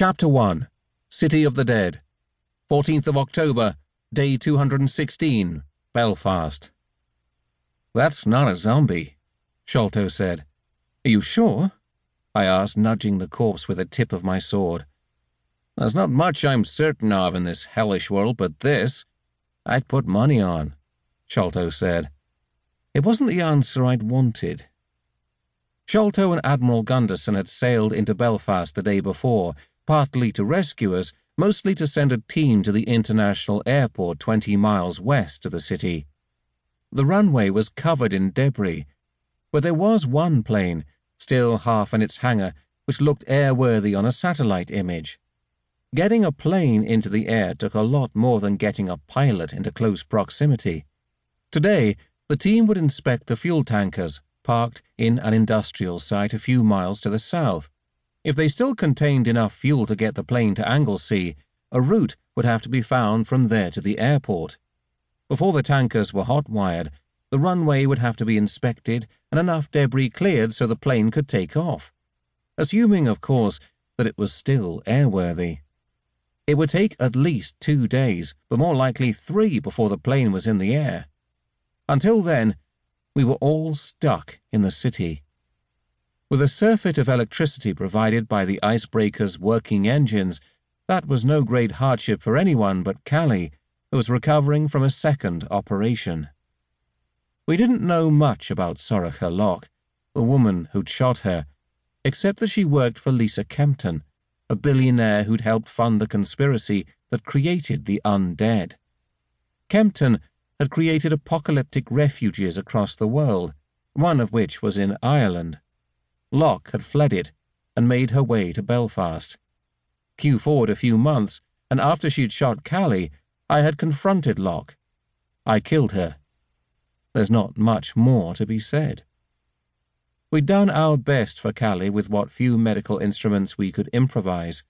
Chapter 1 City of the Dead 14th of October, Day 216, Belfast. That's not a zombie, Sholto said. Are you sure? I asked, nudging the corpse with the tip of my sword. There's not much I'm certain of in this hellish world, but this I'd put money on, Sholto said. It wasn't the answer I'd wanted. Sholto and Admiral Gunderson had sailed into Belfast the day before, partly to rescue us, mostly to send a team to the international airport 20 miles west of the city. The runway was covered in debris, but there was one plane, still half in its hangar, which looked airworthy on a satellite image. Getting a plane into the air took a lot more than getting a pilot into close proximity. Today, the team would inspect the fuel tankers parked in an industrial site a few miles to the south. If they still contained enough fuel to get the plane to Anglesey, a route would have to be found from there to the airport. Before the tankers were hot wired, the runway would have to be inspected and enough debris cleared so the plane could take off. Assuming, of course, that it was still airworthy. It would take at least two days, but more likely three before the plane was in the air. Until then, we were all stuck in the city. With a surfeit of electricity provided by the icebreaker's working engines, that was no great hardship for anyone but Callie, who was recovering from a second operation. We didn't know much about Sorcha Locke, the woman who'd shot her, except that she worked for Lisa Kempton, a billionaire who'd helped fund the conspiracy that created the undead. Kempton had created apocalyptic refuges across the world, one of which was in Ireland. Locke had fled it and made her way to Belfast. Cue forward a few months, and after she'd shot Callie, I had confronted Locke. I killed her. There's not much more to be said. We'd done our best for Callie with what few medical instruments we could improvise.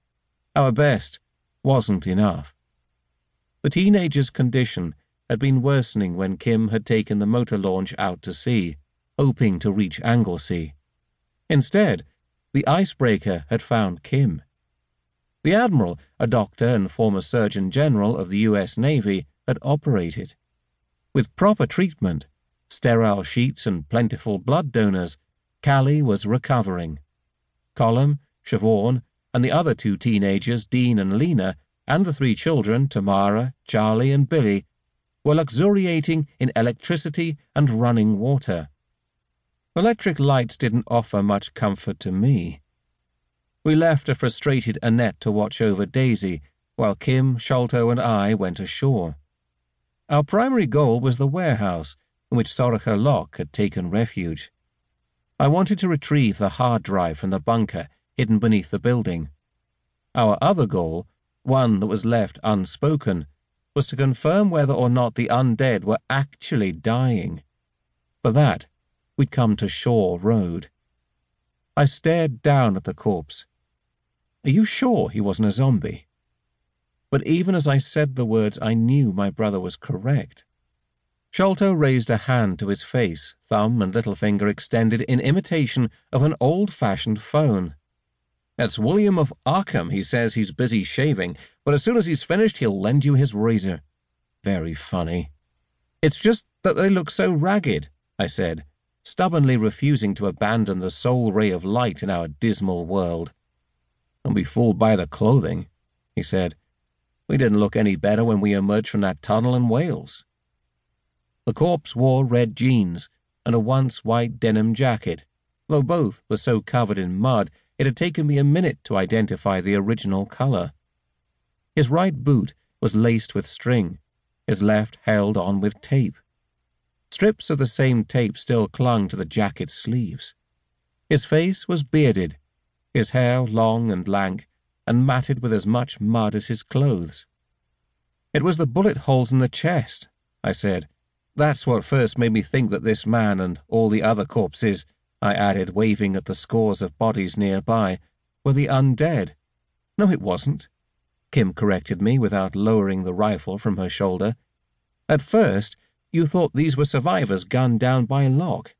Our best wasn't enough. The teenager's condition had been worsening when Kim had taken the motor launch out to sea, hoping to reach Anglesey. Instead, the icebreaker had found Kim. The Admiral, a doctor and former Surgeon General of the U.S. Navy, had operated. With proper treatment, sterile sheets, and plentiful blood donors, Callie was recovering. Colum, Siobhan, and the other two teenagers, Dean and Lena, and the three children, Tamara, Charlie, and Billy, were luxuriating in electricity and running water. Electric lights didn't offer much comfort to me. We left a frustrated Annette to watch over Daisy, while Kim, Sholto, and I went ashore. Our primary goal was the warehouse, in which Sorcha Locke had taken refuge. I wanted to retrieve the hard drive from the bunker hidden beneath the building. Our other goal, one that was left unspoken, was to confirm whether or not the undead were actually dying. For that, we'd come to Shore Road. I stared down at the corpse. Are you sure he wasn't a zombie? But even as I said the words, I knew my brother was correct. Sholto raised a hand to his face, thumb and little finger extended in imitation of an old fashioned phone. That's William of Ockham. He says he's busy shaving, but as soon as he's finished, he'll lend you his razor. Very funny. It's just that they look so ragged, I said, stubbornly refusing to abandon the sole ray of light in our dismal world. Don't be fooled by the clothing, he said. We didn't look any better when we emerged from that tunnel in Wales. The corpse wore red jeans and a once white denim jacket, though both were so covered in mud it had taken me a minute to identify the original colour. His right boot was laced with string, his left held on with tape. Strips of the same tape still clung to the jacket's sleeves. His face was bearded, his hair long and lank, and matted with as much mud as his clothes. It was the bullet holes in the chest, I said. That's what first made me think that this man and all the other corpses, I added, waving at the scores of bodies nearby, were the undead. No, it wasn't. Kim corrected me without lowering the rifle from her shoulder. At first, you thought these were survivors gunned down by Locke.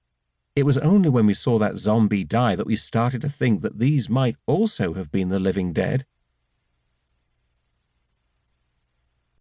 It was only when we saw that zombie die that we started to think that these might also have been the living dead.